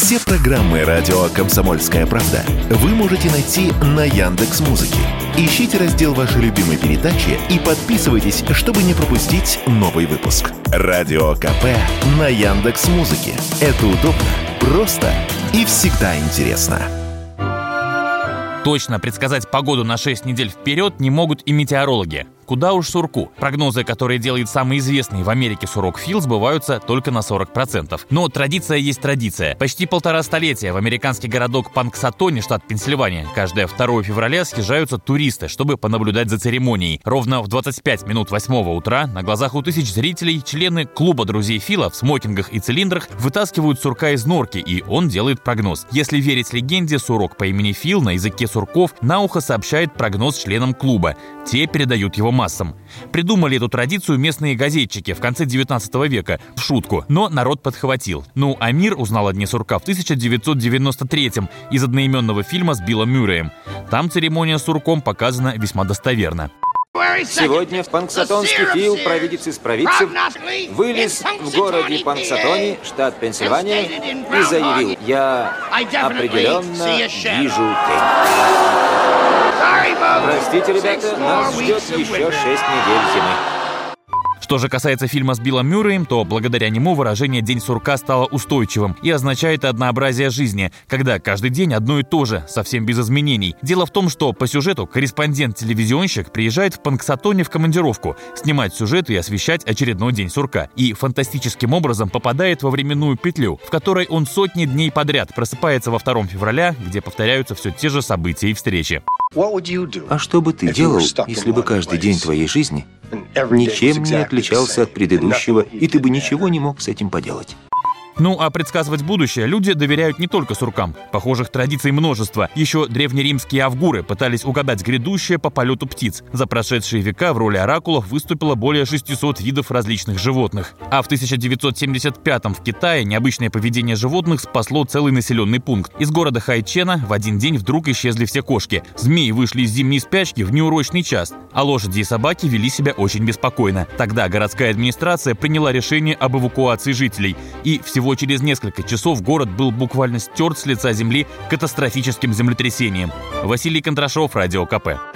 Все программы радио Комсомольская правда вы можете найти на Яндекс Музыке. Ищите раздел вашей любимой передачи и подписывайтесь, чтобы не пропустить новый выпуск. Радио КП на Яндекс Музыке. Это удобно, просто и всегда интересно. Точно предсказать погоду на 6 недель вперед не могут и метеорологи. Куда уж сурку. Прогнозы, которые делает самый известный в Америке сурок Фил, сбываются только на 40%. Но традиция есть традиция. Почти полтора столетия в американский городок Панксатони, штат Пенсильвания, каждое 2 февраля съезжаются туристы, чтобы понаблюдать за церемонией. Ровно в 25 минут 8 утра на глазах у тысяч зрителей члены клуба друзей Фила в смокингах и цилиндрах вытаскивают сурка из норки, и он делает прогноз. Если верить легенде, сурок по имени Фил на языке сурков на ухо сообщает прогноз членам клуба. Те передают его массам. Придумали эту традицию местные газетчики в конце 19 века, в шутку, но народ подхватил. Ну, а мир узнал о Дне сурка в 1993 из одноименного фильма с Биллом Мюрреем. Там церемония с сурком показана весьма достоверно. Сегодня в Панксатонский фил провидец из провидцев вылез в городе Панксатоне, штат Пенсильвания, и заявил, я определенно вижу тень. Простите, ребята, нас ждет еще шесть недель зимы. Что же касается фильма с Биллом Мюрреем, то благодаря нему выражение «День сурка» стало устойчивым и означает однообразие жизни, когда каждый день одно и то же, совсем без изменений. Дело в том, что по сюжету корреспондент-телевизионщик приезжает в Панксатоне в командировку, снимать сюжет и освещать очередной День сурка, и фантастическим образом попадает во временную петлю, в которой он сотни дней подряд просыпается во 2 февраля, где повторяются все те же события и встречи. А что бы ты делал, если бы каждый день твоей жизни ничем не отличался от предыдущего, и ты бы ничего не мог с этим поделать? Ну а предсказывать будущее люди доверяют не только суркам. Похожих традиций множество. Еще древнеримские авгуры пытались угадать грядущее по полету птиц. За прошедшие века в роли оракулов выступило более 600 видов различных животных. А в 1975 в Китае необычное поведение животных спасло целый населенный пункт. Из города Хайчена в один день вдруг исчезли все кошки. Змеи вышли из зимней спячки в неурочный час, а лошади и собаки вели себя очень беспокойно. Тогда городская администрация приняла решение об эвакуации жителей. И всего всего через несколько часов город был буквально стерт с лица земли катастрофическим землетрясением. Василий Кондрашов, Радио КП.